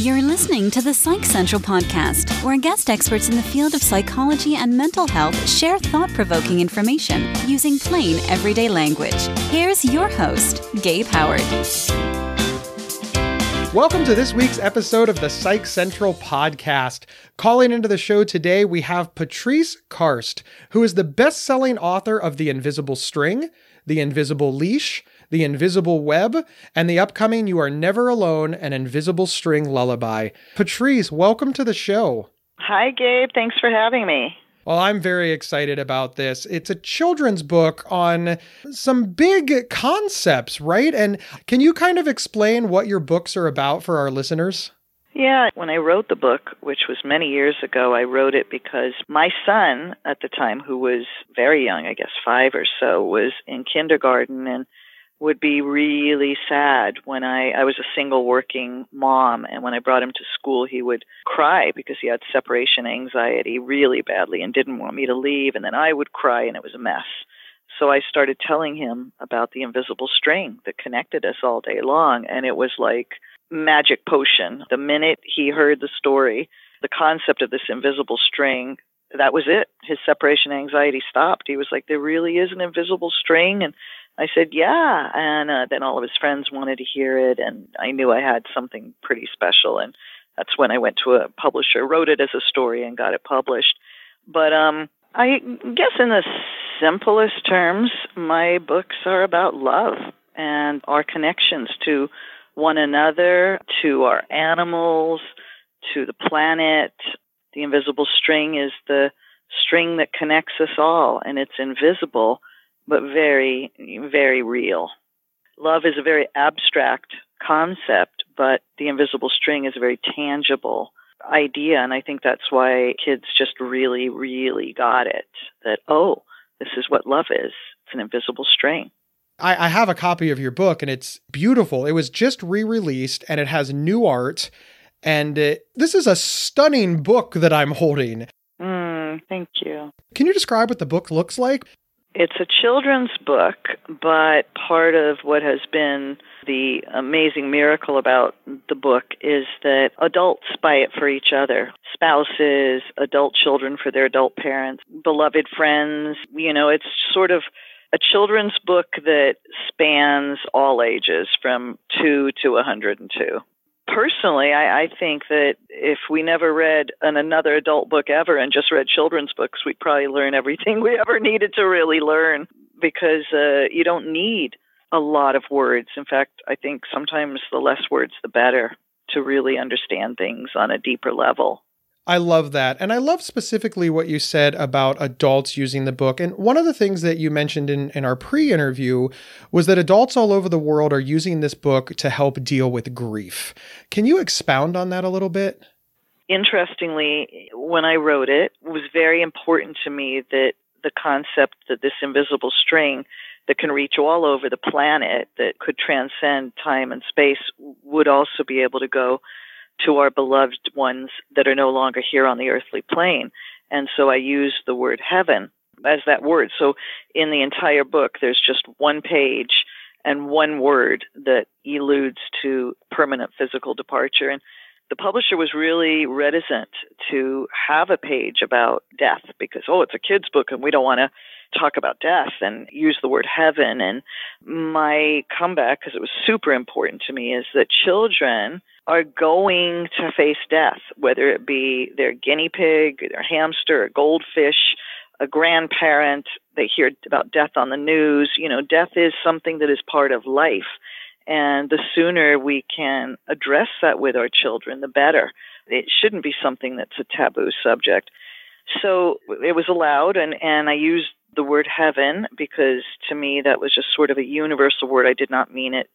You're listening to the Psych Central podcast, where guest experts in the field of psychology and mental health share thought provoking information using plain, everyday language. Here's your host, Gabe Howard. Welcome to this week's episode of the Psych Central podcast. Calling into the show today, we have Patrice Karst, who is the best selling author of The Invisible String, The Invisible Leash, the Invisible Web, and the upcoming You Are Never Alone, an Invisible String Lullaby. Patrice, welcome to the show. Hi, Gabe. Thanks for having me. Well, I'm very excited about this. It's a children's book on some big concepts, right? And can you kind of explain what your books are about for our listeners? Yeah, when I wrote the book, which was many years ago, I wrote it because my son at the time, who was very young, I guess five or so, was in kindergarten and would be really sad when I I was a single working mom and when I brought him to school he would cry because he had separation anxiety really badly and didn't want me to leave and then I would cry and it was a mess. So I started telling him about the invisible string that connected us all day long and it was like magic potion. The minute he heard the story, the concept of this invisible string that was it. His separation anxiety stopped. He was like, there really is an invisible string. And I said, yeah. And uh, then all of his friends wanted to hear it. And I knew I had something pretty special. And that's when I went to a publisher, wrote it as a story, and got it published. But um, I guess in the simplest terms, my books are about love and our connections to one another, to our animals, to the planet, the invisible string is the string that connects us all, and it's invisible, but very, very real. Love is a very abstract concept, but the invisible string is a very tangible idea, and I think that's why kids just really, really got it that, oh, this is what love is. It's an invisible string. I, I have a copy of your book and it's beautiful. It was just re released and it has new art and uh, this is a stunning book that I'm holding. Mm, thank you. Can you describe what the book looks like? It's a children's book, but part of what has been the amazing miracle about the book is that adults buy it for each other spouses, adult children for their adult parents, beloved friends. You know, it's sort of a children's book that spans all ages from 2 to 102 personally, I, I think that if we never read an, another adult book ever and just read children's books, we'd probably learn everything we ever needed to really learn because uh, you don't need a lot of words. In fact, I think sometimes the less words, the better to really understand things on a deeper level. I love that. And I love specifically what you said about adults using the book. And one of the things that you mentioned in, in our pre interview was that adults all over the world are using this book to help deal with grief. Can you expound on that a little bit? Interestingly, when I wrote it, it was very important to me that the concept that this invisible string that can reach all over the planet, that could transcend time and space, would also be able to go to our beloved ones that are no longer here on the earthly plane. And so I use the word heaven as that word. So in the entire book, there's just one page and one word that eludes to permanent physical departure. And the publisher was really reticent to have a page about death because, oh, it's a kid's book and we don't want to talk about death and use the word heaven. And my comeback, because it was super important to me, is that children are going to face death, whether it be their guinea pig, their hamster, a goldfish, a grandparent. They hear about death on the news. You know, death is something that is part of life. And the sooner we can address that with our children, the better. It shouldn't be something that's a taboo subject. So it was allowed, and, and I used the word heaven because to me that was just sort of a universal word. I did not mean it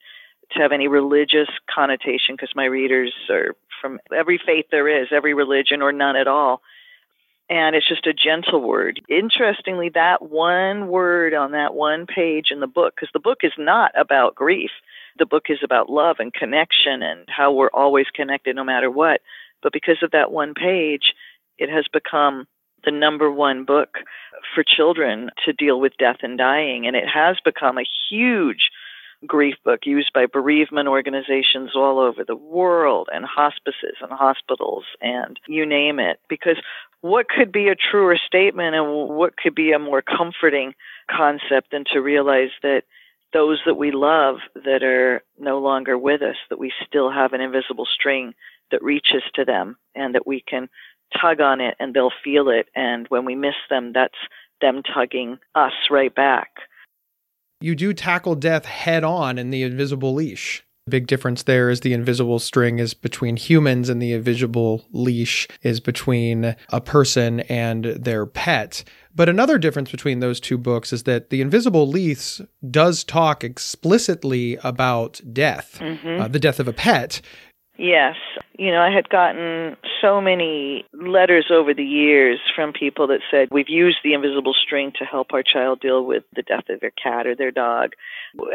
to have any religious connotation because my readers are from every faith there is, every religion or none at all. And it's just a gentle word. Interestingly, that one word on that one page in the book, because the book is not about grief. The book is about love and connection and how we're always connected no matter what. But because of that one page, it has become the number one book for children to deal with death and dying. And it has become a huge grief book used by bereavement organizations all over the world and hospices and hospitals and you name it. Because what could be a truer statement and what could be a more comforting concept than to realize that those that we love that are no longer with us, that we still have an invisible string that reaches to them and that we can tug on it and they'll feel it. And when we miss them, that's them tugging us right back. You do tackle death head on in the invisible leash. The big difference there is the invisible string is between humans and the invisible leash is between a person and their pet. But another difference between those two books is that The Invisible Leash does talk explicitly about death, mm-hmm. uh, the death of a pet. Yes. You know, I had gotten so many letters over the years from people that said, We've used the invisible string to help our child deal with the death of their cat or their dog.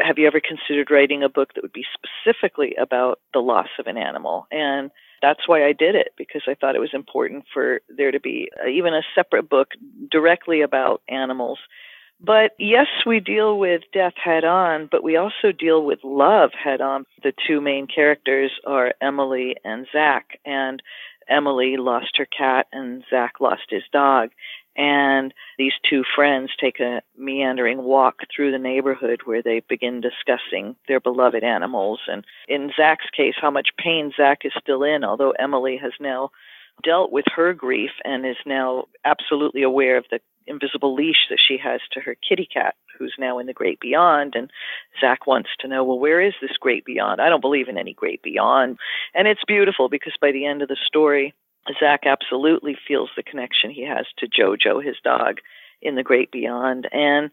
Have you ever considered writing a book that would be specifically about the loss of an animal? And that's why I did it because I thought it was important for there to be uh, even a separate book directly about animals. But yes, we deal with death head on, but we also deal with love head on. The two main characters are Emily and Zach, and Emily lost her cat and Zach lost his dog. And these two friends take a meandering walk through the neighborhood where they begin discussing their beloved animals. And in Zach's case, how much pain Zach is still in, although Emily has now dealt with her grief and is now absolutely aware of the invisible leash that she has to her kitty cat, who's now in the great beyond. And Zach wants to know, well, where is this great beyond? I don't believe in any great beyond. And it's beautiful because by the end of the story, Zach absolutely feels the connection he has to Jojo, his dog, in the great beyond. And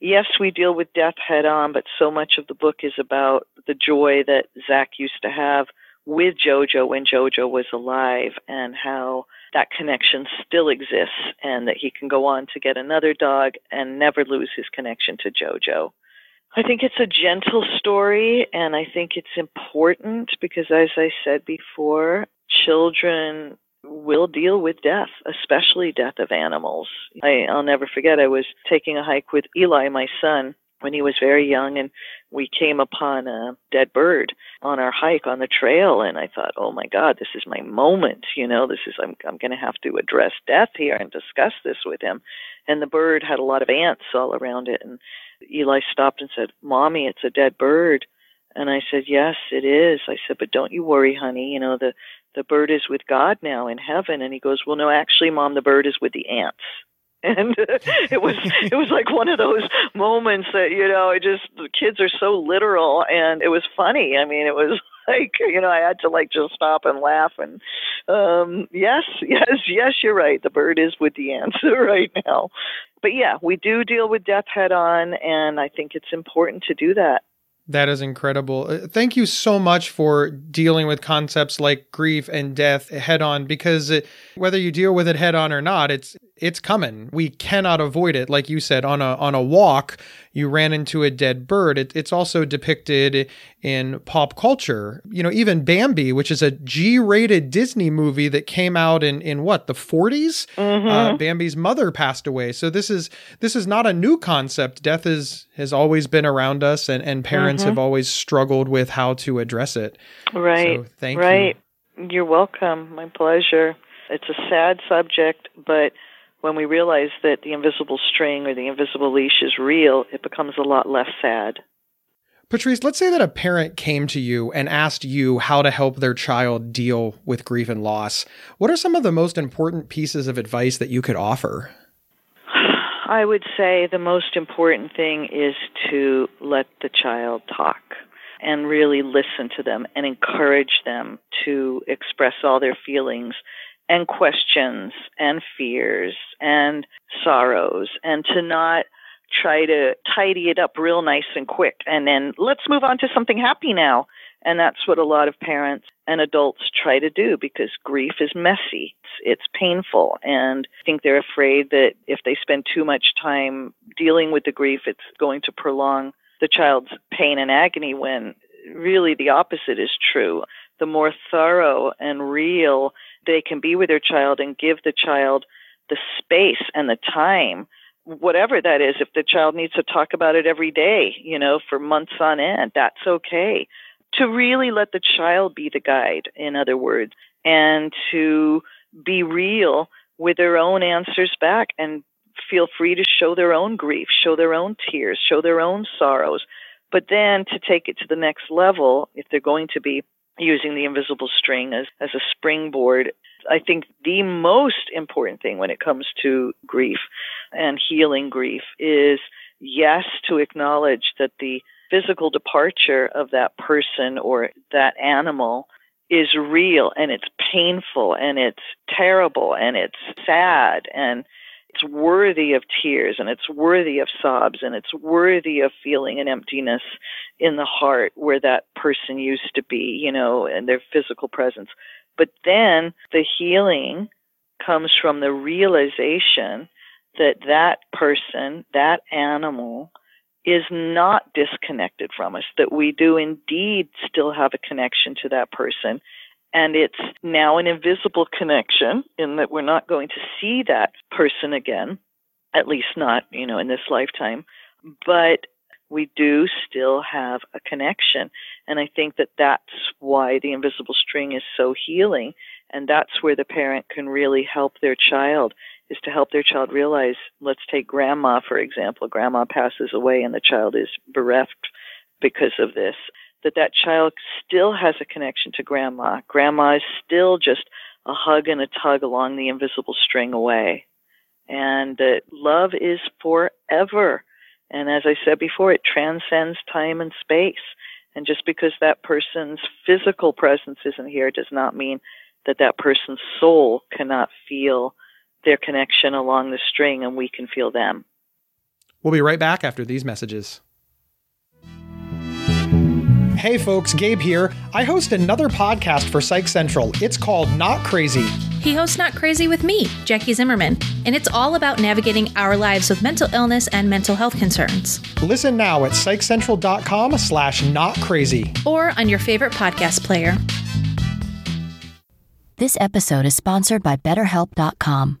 yes, we deal with death head on, but so much of the book is about the joy that Zach used to have with Jojo when Jojo was alive and how that connection still exists and that he can go on to get another dog and never lose his connection to Jojo. I think it's a gentle story and I think it's important because as I said before, children will deal with death, especially death of animals. I, I'll never forget, I was taking a hike with Eli, my son, when he was very young, and we came upon a dead bird on our hike on the trail, and I thought, oh my God, this is my moment. You know, this is I'm I'm going to have to address death here and discuss this with him. And the bird had a lot of ants all around it, and Eli stopped and said, "Mommy, it's a dead bird." And I said, "Yes, it is." I said, "But don't you worry, honey. You know the the bird is with God now in heaven." And he goes, "Well, no, actually, mom, the bird is with the ants." And it was it was like one of those moments that you know, it just the kids are so literal, and it was funny. I mean, it was like you know, I had to like just stop and laugh. And um yes, yes, yes, you're right. The bird is with the answer right now. But yeah, we do deal with death head on, and I think it's important to do that. That is incredible. Uh, thank you so much for dealing with concepts like grief and death head on because it, whether you deal with it head on or not, it's it's coming. We cannot avoid it. Like you said, on a on a walk, you ran into a dead bird. It, it's also depicted in pop culture. You know, even Bambi, which is a G-rated Disney movie that came out in in what the 40s. Mm-hmm. Uh, Bambi's mother passed away. So this is this is not a new concept. Death is has always been around us, and and parents mm-hmm. have always struggled with how to address it. Right. So thank right. you. Right. You're welcome. My pleasure. It's a sad subject, but when we realize that the invisible string or the invisible leash is real, it becomes a lot less sad. Patrice, let's say that a parent came to you and asked you how to help their child deal with grief and loss. What are some of the most important pieces of advice that you could offer? I would say the most important thing is to let the child talk and really listen to them and encourage them to express all their feelings and questions and fears and sorrows and to not try to tidy it up real nice and quick and then let's move on to something happy now. And that's what a lot of parents and adults try to do because grief is messy. It's, it's painful. And I think they're afraid that if they spend too much time dealing with the grief, it's going to prolong the child's pain and agony when really the opposite is true. The more thorough and real they can be with their child and give the child the space and the time whatever that is. If the child needs to talk about it every day, you know, for months on end, that's okay. To really let the child be the guide, in other words, and to be real with their own answers back and feel free to show their own grief, show their own tears, show their own sorrows. But then to take it to the next level, if they're going to be using the invisible string as, as a springboard, I think the most important thing when it comes to grief and healing grief is yes, to acknowledge that the physical departure of that person or that animal is real and it's painful and it's terrible and it's sad and it's worthy of tears and it's worthy of sobs and it's worthy of feeling an emptiness in the heart where that person used to be, you know, and their physical presence. But then the healing comes from the realization that that person, that animal, is not disconnected from us, that we do indeed still have a connection to that person. And it's now an invisible connection in that we're not going to see that person again, at least not, you know, in this lifetime. But we do still have a connection. And I think that that's why the invisible string is so healing. And that's where the parent can really help their child is to help their child realize, let's take grandma, for example. Grandma passes away and the child is bereft because of this. That that child still has a connection to grandma. Grandma is still just a hug and a tug along the invisible string away. And that love is forever and as I said before, it transcends time and space. And just because that person's physical presence isn't here does not mean that that person's soul cannot feel their connection along the string and we can feel them. We'll be right back after these messages. Hey folks, Gabe here. I host another podcast for Psych Central. It's called Not Crazy. He hosts Not Crazy with me, Jackie Zimmerman, and it's all about navigating our lives with mental illness and mental health concerns. Listen now at psychcentral.com slash not crazy. Or on your favorite podcast player. This episode is sponsored by BetterHelp.com.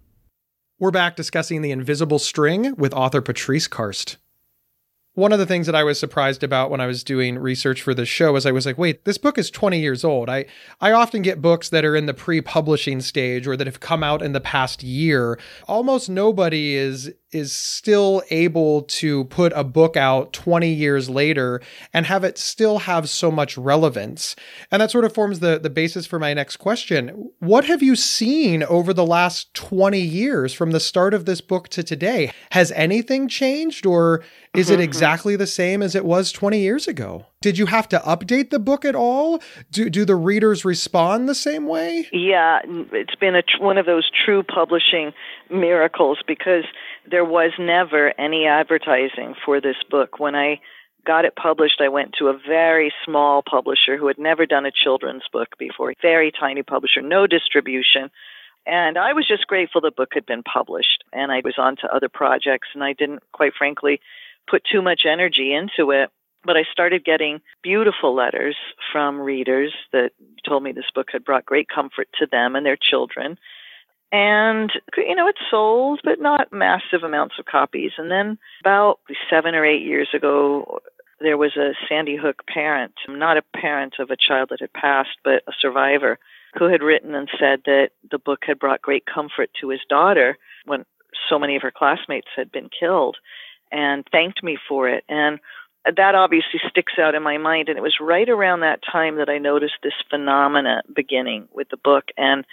We're back discussing The Invisible String with author Patrice Karst. One of the things that I was surprised about when I was doing research for this show is I was like, wait, this book is 20 years old. I, I often get books that are in the pre publishing stage or that have come out in the past year. Almost nobody is is still able to put a book out 20 years later and have it still have so much relevance. And that sort of forms the, the basis for my next question. What have you seen over the last 20 years from the start of this book to today? Has anything changed or is it mm-hmm. exactly the same as it was 20 years ago? Did you have to update the book at all? Do, do the readers respond the same way? Yeah, it's been a, one of those true publishing miracles because there was never any advertising for this book. When I got it published, I went to a very small publisher who had never done a children's book before, very tiny publisher, no distribution. And I was just grateful the book had been published. And I was on to other projects, and I didn't, quite frankly, put too much energy into it. But I started getting beautiful letters from readers that told me this book had brought great comfort to them and their children and, you know, it sold, but not massive amounts of copies. And then about seven or eight years ago, there was a Sandy Hook parent, not a parent of a child that had passed, but a survivor, who had written and said that the book had brought great comfort to his daughter when so many of her classmates had been killed and thanked me for it. And that obviously sticks out in my mind. And it was right around that time that I noticed this phenomena beginning with the book. And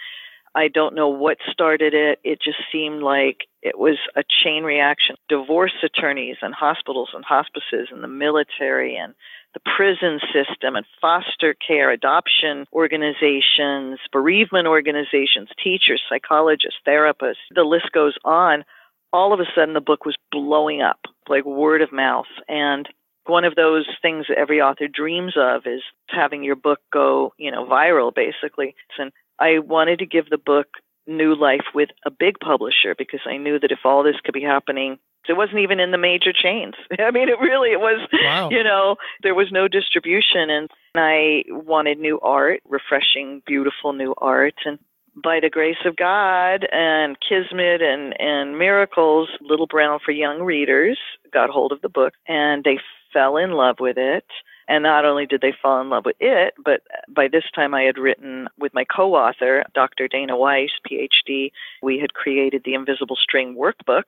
I don't know what started it. It just seemed like it was a chain reaction. Divorce attorneys and hospitals and hospices and the military and the prison system and foster care, adoption organizations, bereavement organizations, teachers, psychologists, therapists, the list goes on. All of a sudden, the book was blowing up, like word of mouth. And one of those things that every author dreams of is having your book go, you know, viral basically. And I wanted to give the book new life with a big publisher because I knew that if all this could be happening it wasn't even in the major chains. I mean, it really it was. Wow. You know, there was no distribution, and I wanted new art, refreshing, beautiful new art, and by the grace of God and Kismet and and miracles, Little Brown for Young Readers got hold of the book, and they fell in love with it. And not only did they fall in love with it, but by this time I had written with my co author, Dr. Dana Weiss, PhD, we had created the Invisible String Workbook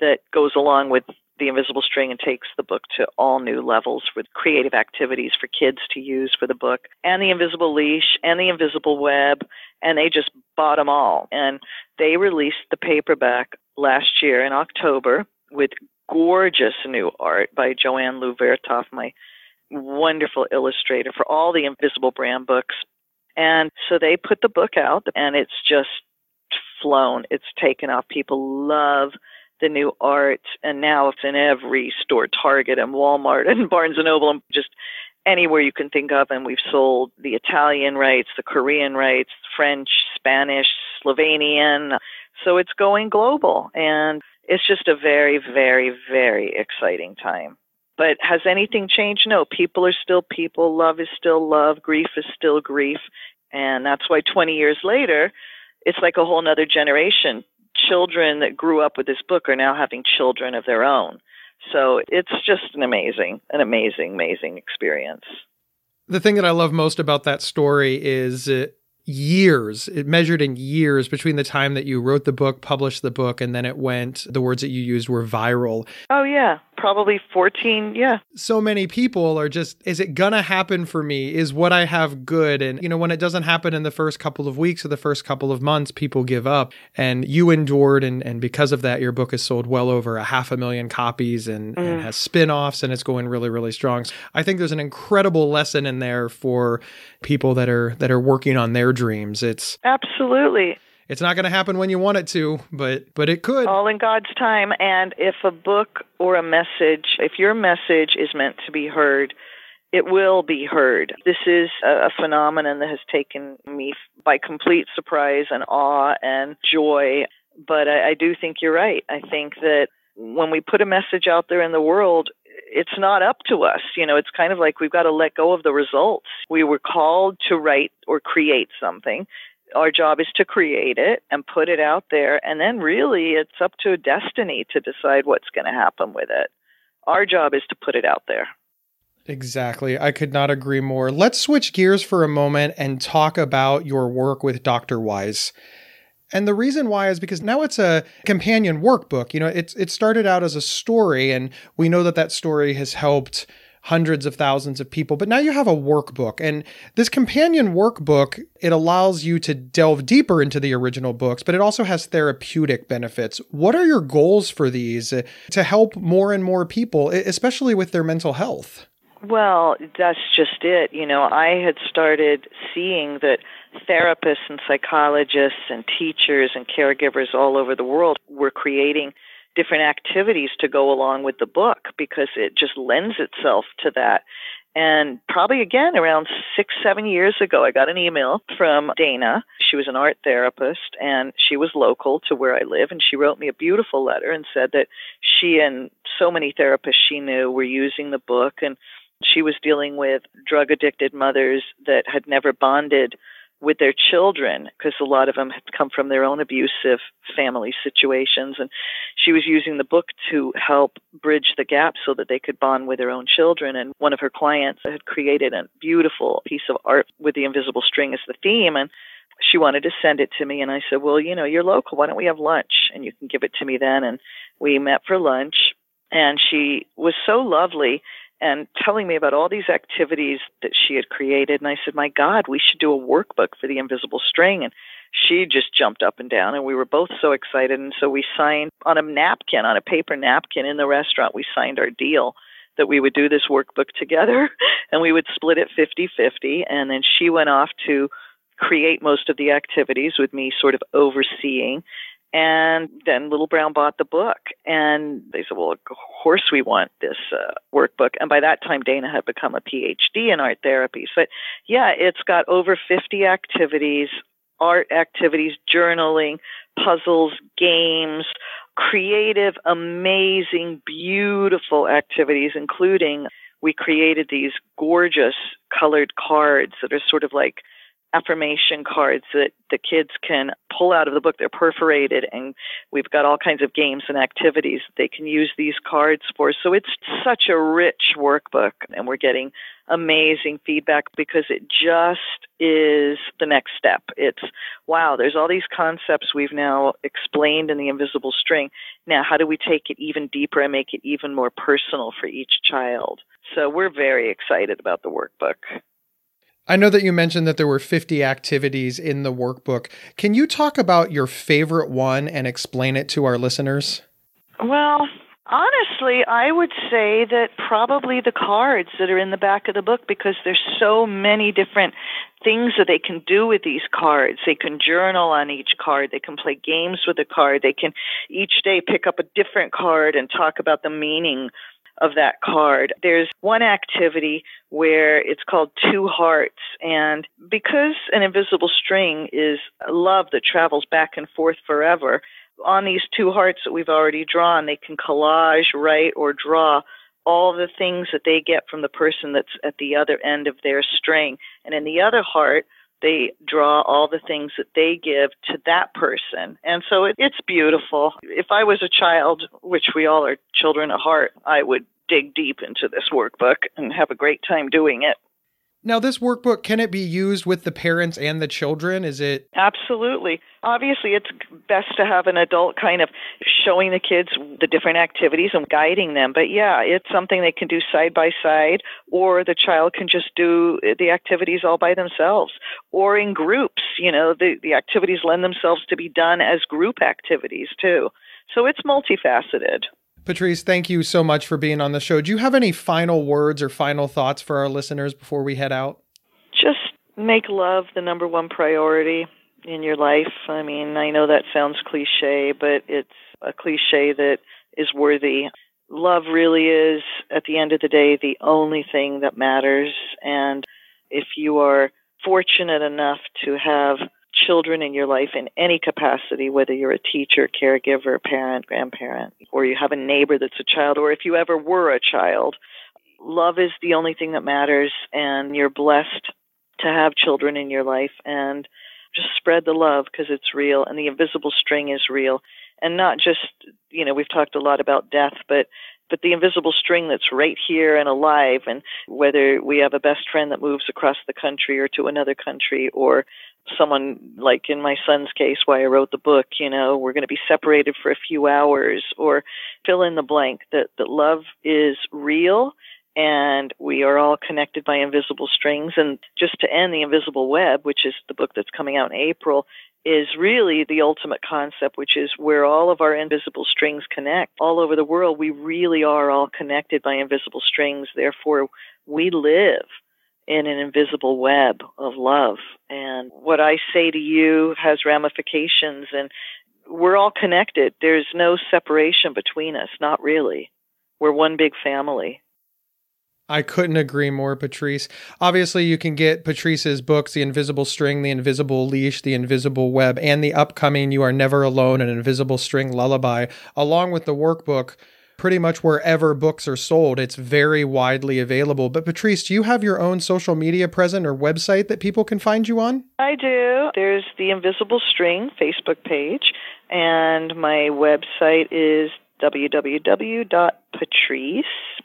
that goes along with the invisible string and takes the book to all new levels with creative activities for kids to use for the book and the invisible leash and the invisible web and they just bought them all and they released the paperback last year in october with gorgeous new art by Joanne Lew-Vriethoff my wonderful illustrator for all the invisible brand books and so they put the book out and it's just flown it's taken off people love the new art, and now it's in every store, Target and Walmart and Barnes and Noble, and just anywhere you can think of. And we've sold the Italian rights, the Korean rights, French, Spanish, Slovenian. So it's going global, and it's just a very, very, very exciting time. But has anything changed? No. People are still people. Love is still love. Grief is still grief. And that's why 20 years later, it's like a whole nother generation children that grew up with this book are now having children of their own. So it's just an amazing, an amazing, amazing experience. The thing that I love most about that story is it, years, it measured in years between the time that you wrote the book, published the book, and then it went, the words that you used were viral. Oh, yeah probably 14 yeah. So many people are just is it gonna happen for me? Is what i have good? And you know when it doesn't happen in the first couple of weeks or the first couple of months people give up. And you endured and and because of that your book has sold well over a half a million copies and, mm. and has spin-offs and it's going really really strong. So i think there's an incredible lesson in there for people that are that are working on their dreams. It's absolutely it's not going to happen when you want it to, but but it could. All in God's time. And if a book or a message, if your message is meant to be heard, it will be heard. This is a, phenomenon that has taken me by complete surprise and awe and joy. But I, I do think you're right. I think that when we put a message out there in the world, it's not up to us. You know, it's kind of like we've got to let go of the results. We were called to write or create something our job is to create it and put it out there and then really it's up to destiny to decide what's going to happen with it our job is to put it out there Exactly. I could not agree more. Let's switch gears for a moment and talk about your work with Dr. Weiss And the reason why is because now it's a companion workbook. You know, it's it started out as a story and we know that that story has helped hundreds of thousands of people. But now you have a workbook, and this companion workbook it allows you to delve deeper into the original books, but it also has therapeutic benefits. What are your goals for these to help more and more people, especially with their mental health? Well, that's just it. You know, I had started seeing that therapists and psychologists and teachers and caregivers all over the world were creating different activities to go along with the book because it just lends itself to that. And probably again around six, seven years ago, I got an email from Dana. She was an art therapist and she was local to where I live. And she wrote me a beautiful letter and said that she and so many therapists she knew were using the book. And she was dealing with drug addicted mothers that had never bonded with their children because a lot of them had come from their own abusive family situations and she was using the book to help bridge the gap so that they could bond with their own children and one of her clients had created a beautiful piece of art with the invisible string as the theme and she wanted to send it to me and I said, "Well, you know, you're local. Why don't we have lunch and you can give it to me then?" And we met for lunch and she was so lovely and telling me about all these activities that she had created. And I said, My God, we should do a workbook for the invisible string. And she just jumped up and down, and we were both so excited. And so we signed on a napkin, on a paper napkin in the restaurant, we signed our deal that we would do this workbook together and we would split it 50 50. And then she went off to create most of the activities with me sort of overseeing And then Little Brown bought the book, and they said, "Well, of course we want this uh, workbook." And by that time, Dana had become a PhD in art therapy. But yeah, it's got over 50 activities, art activities, journaling, puzzles, games, creative, amazing, beautiful activities, including we created these gorgeous colored cards that are sort of like affirmation cards that the kids can pull out of the book. They're perforated, and we've got all kinds of games and activities they can use these cards for. So it's such a rich workbook, and we're getting amazing feedback because it just is the next step. It's wow, there's all these concepts we've now explained in the invisible string. Now, how do we take it even deeper and make it even more personal for each child? So we're very excited about the workbook. I know that you mentioned that there were 50 activities in the workbook. Can you talk about your favorite one and explain it to our listeners? Well, honestly, I would say that probably the cards that are in the back of the book because there's so many different things that they can do with these cards. They can journal on each card. They can play games with the card. They can each day pick up a different card and talk about the meaning of that card. There's one activity where it's called Two Hearts, and because an invisible string is love that travels back and forth forever, on these two hearts that we've already drawn, they can collage, write, or draw all the things that they get from the person that's at the other end of their string. And in the other heart, they draw all the things that they give to that person. And so it, it's beautiful. If I was a child, which we all are children at heart, I would dig deep into this workbook and have a great time doing it. Now, this workbook, can it be used with the parents and the children? Is it? Absolutely. Obviously, it's best to have an adult kind of showing the kids the different activities and guiding them. But yeah, it's something they can do side by side, or the child can just do the activities all by themselves, or in groups. You know, the, the activities lend themselves to be done as group activities too. So it's multifaceted. Patrice, thank you so much for being on the show. Do you have any final words or final thoughts for our listeners before we head out? Just make love the number one priority in your life. I mean, I know that sounds cliche, but it's a cliche that is worthy. Love really is, at the end of the day, the only thing that matters. And if you are fortunate enough to have children in your life in any capacity, whether you're a teacher, caregiver, parent, grandparent, or you have a neighbor that's a child, or if you ever were a child. Love is the only thing that matters, and you're blessed to have children in your life. And just spread the love because it's real, and the invisible string is real. And not just, you know, we've talked a lot about death, but but the invisible string that's right here and alive and whether we have a best friend that moves across the country or to another country or someone like in my son's case why I wrote the book, you know, we're going to be separated for a few hours or fill in the blank that that love is real and we are all connected by invisible strings and just to end the invisible web, which is the book that's coming out in April, is really the ultimate concept, which is where all of our invisible strings connect. All over the world, we really are all connected by invisible strings. Therefore, we live in an invisible web of love. And what I say to you has ramifications, and we're all connected. There's no separation between us, not really. We're one big family. I couldn't agree more, Patrice. Obviously, you can get Patrice's books, The Invisible String, The Invisible Leash, The Invisible Web, and the upcoming You Are Never Alone, An Invisible String Lullaby, along with the workbook pretty much wherever books are sold. It's very widely available. But Patrice, do you have your own social media present or website that people can find you on? I do. There's the Invisible String Facebook page, and my website is www.patrice,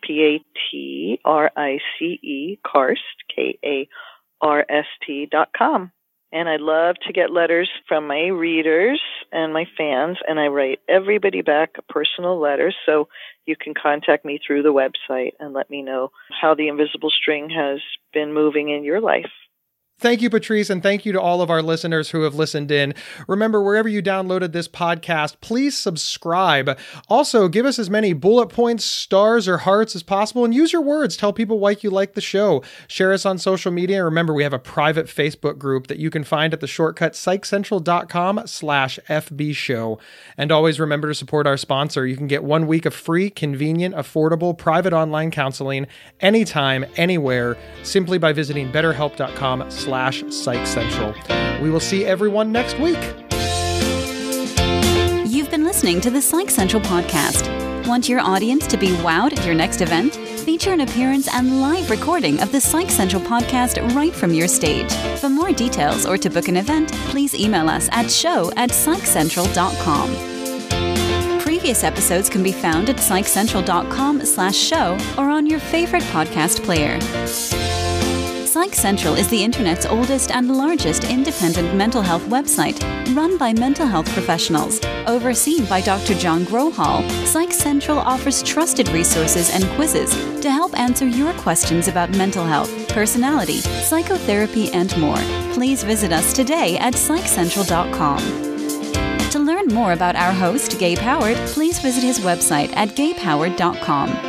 P-A-T-R-I-C-E, Karst, K-A-R-S-T dot com. And I love to get letters from my readers and my fans, and I write everybody back a personal letter. So you can contact me through the website and let me know how the invisible string has been moving in your life. Thank you, Patrice, and thank you to all of our listeners who have listened in. Remember, wherever you downloaded this podcast, please subscribe. Also, give us as many bullet points, stars, or hearts as possible, and use your words. Tell people why you like the show. Share us on social media. Remember, we have a private Facebook group that you can find at the shortcut psychcentral.com slash FB show. And always remember to support our sponsor. You can get one week of free, convenient, affordable, private online counseling anytime, anywhere, simply by visiting betterhelp.com slash psychcentral. We will see everyone next week. You've been listening to the Psych Central podcast. Want your audience to be wowed at your next event? Feature an appearance and live recording of the Psych Central podcast right from your stage. For more details or to book an event, please email us at show at psychcentral.com. Previous episodes can be found at psychcentral.com slash show or on your favorite podcast player. Psych Central is the internet's oldest and largest independent mental health website, run by mental health professionals. Overseen by Dr. John Grohol, Psych Central offers trusted resources and quizzes to help answer your questions about mental health, personality, psychotherapy, and more. Please visit us today at psychcentral.com. To learn more about our host, Gabe Howard, please visit his website at gabehoward.com.